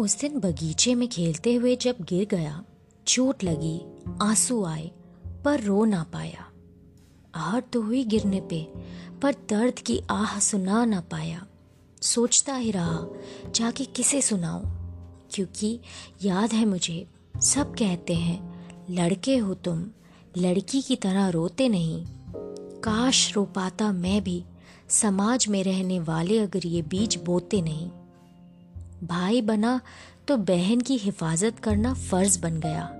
उस दिन बगीचे में खेलते हुए जब गिर गया, चोट लगी, आँसू आए, पर रो ना पाया। आहट तो हुई गिरने पे, पर दर्द की आह सुना ना पाया। सोचता ही रहा, जाके किसे सुनाऊं? क्योंकि याद है मुझे, सब कहते हैं, लड़के हो तुम, लड़की की तरह रोते नहीं। काश रो पाता मैं भी, समाज में रहने वाले अगर ये बीज बोते नहीं। भाई बना तो बहन की हिफाजत करना फ़र्ज़ बन गया।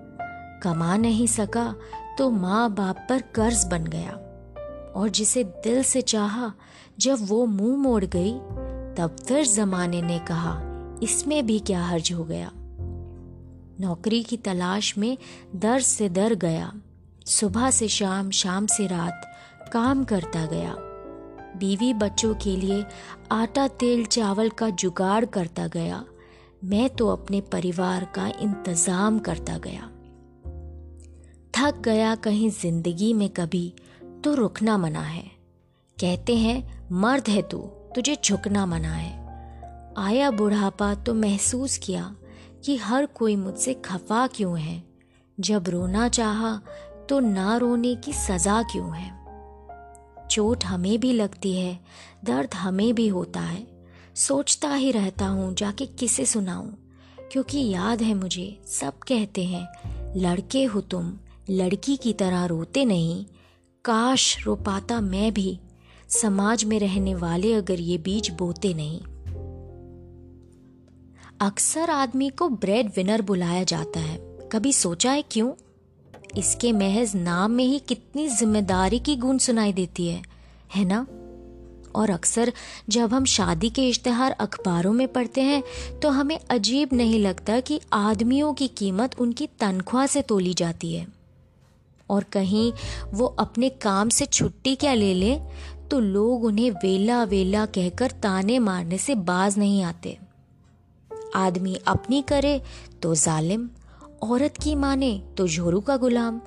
कमा नहीं सका तो माँ बाप पर कर्ज बन गया। और जिसे दिल से चाहा, जब वो मुँह मोड़ गई, तब फिर जमाने ने कहा, इसमें भी क्या हर्ज हो गया? नौकरी की तलाश में दर से दर गया। सुबह से शाम शाम से रात काम करता गया। बीवी बच्चों के लिए आटा तेल चावल का जुगाड़ करता गया। मैं तो अपने परिवार का इंतज़ाम करता गया। थक गया कहीं ज़िंदगी में कभी तो रुकना मना है। कहते हैं, मर्द है तू, तुझे झुकना मना है। आया बुढ़ापा तो महसूस किया कि हर कोई मुझसे खफा क्यों है। जब रोना चाहा तो ना रोने की सजा क्यों है? चोट हमें भी लगती है, दर्द हमें भी होता है। सोचता ही रहता हूँ, जाके किसे सुनाऊं? क्योंकि याद है मुझे, सब कहते हैं, लड़के हो तुम, लड़की की तरह रोते नहीं, काश रो पाता मैं भी। समाज में रहने वाले अगर ये बीज बोते नहीं। अक्सर आदमी को ब्रेड विनर बुलाया जाता है। कभी सोचा है क्यों? इसके महज नाम में ही कितनी ज़िम्मेदारी की गूंज सुनाई देती है है ना? और अक्सर जब हम शादी के इश्तहार अखबारों में पढ़ते हैं तो हमें अजीब नहीं लगता कि आदमियों की कीमत उनकी तनख्वाह से तोली जाती है। और कहीं वो अपने काम से छुट्टी क्या ले ले तो लोग उन्हें वेला वेला कहकर ताने मारने से बाज नहीं आते। आदमी अपनी करे तो जालिम। औरत की माने तो झोरू का गुलाम।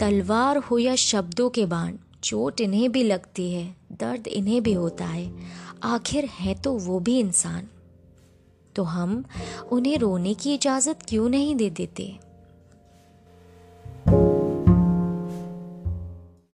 तलवार हो या शब्दों के बाण, चोट इन्हें भी लगती है, दर्द इन्हें भी होता है। आखिर है तो वो भी इंसान। तो हम उन्हें रोने की इजाज़त क्यों नहीं दे देते?